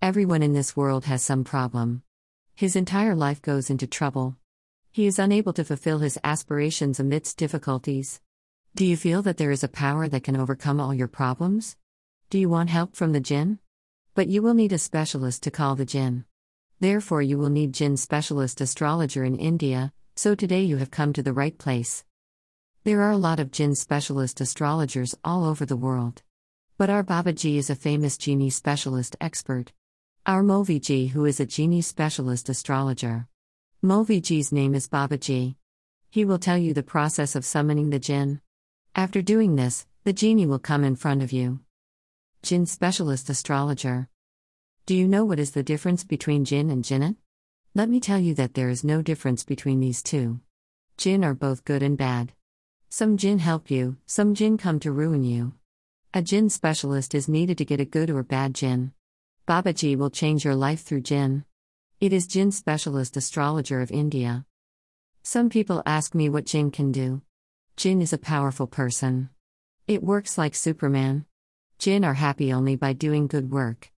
Everyone in this world has some problem. His entire life goes into trouble. He is unable to fulfill his aspirations amidst difficulties. Do you feel that there is a power that can overcome all your problems? Do you want help from the jinn? But you will need a specialist to call the jinn. Therefore, you will need jinn specialist astrologer in India, so today you have come to the right place. There are a lot of jinn specialist astrologers all over the world. But our Babaji is a famous genie specialist expert. Our Molviji, who is a genie specialist astrologer. Molviji's name is Babaji. He will tell you the process of summoning the jinn. After doing this, the genie will come in front of you. Jinn specialist astrologer. Do you know what is the difference between jinn and jinnat? Let me tell you that there is no difference between these two. Jinn are both good and bad. Some jinn help you, some jinn come to ruin you. A jinn specialist is needed to get a good or bad jinn. Babaji will change your life through jinn. It is jinn specialist astrologer of India. Some people ask me what jinn can do. Jinn is a powerful person. It works like Superman. Jinn are happy only by doing good work.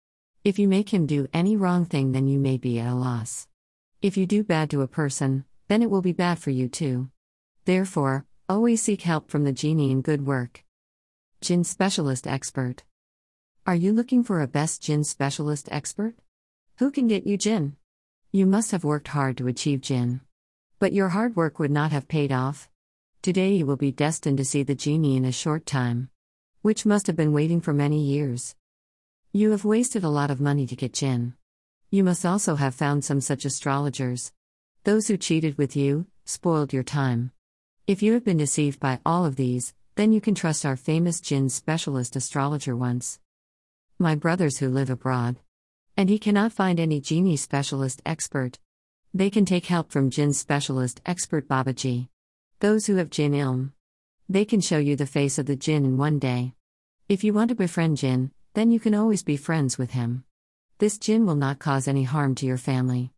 If you make him do any wrong thing, then you may be at a loss. If you do bad to a person, then it will be bad for you too. Therefore, always seek help from the genie in good work. Jinn Specialist Expert are you looking for a best jinn specialist expert? Who can get you jinn? You must have worked hard to achieve jinn. But your hard work would not have paid off. Today you will be destined to see the genie in a short time. Which must have been waiting for many years. You have wasted a lot of money to get jinn. You must also have found some such astrologers. Those who cheated with you, spoiled your time. If you have been deceived by all of these, then you can trust our famous jinn specialist astrologer once my brothers who live abroad. And he cannot find any genie specialist expert. They can take help from jinn specialist expert Babaji. Those who have jinn ilm. They can show you the face of the jinn in one day. If you want to befriend jinn, then you can always be friends with him. This jinn will not cause any harm to your family.